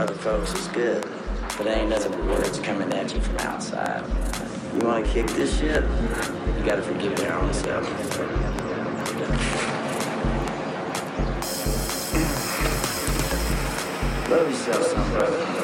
other folks is good, but it ain't nothing but words coming at you from outside. You wanna kick this shit? You gotta forgive your own self. Love yourself some, brother.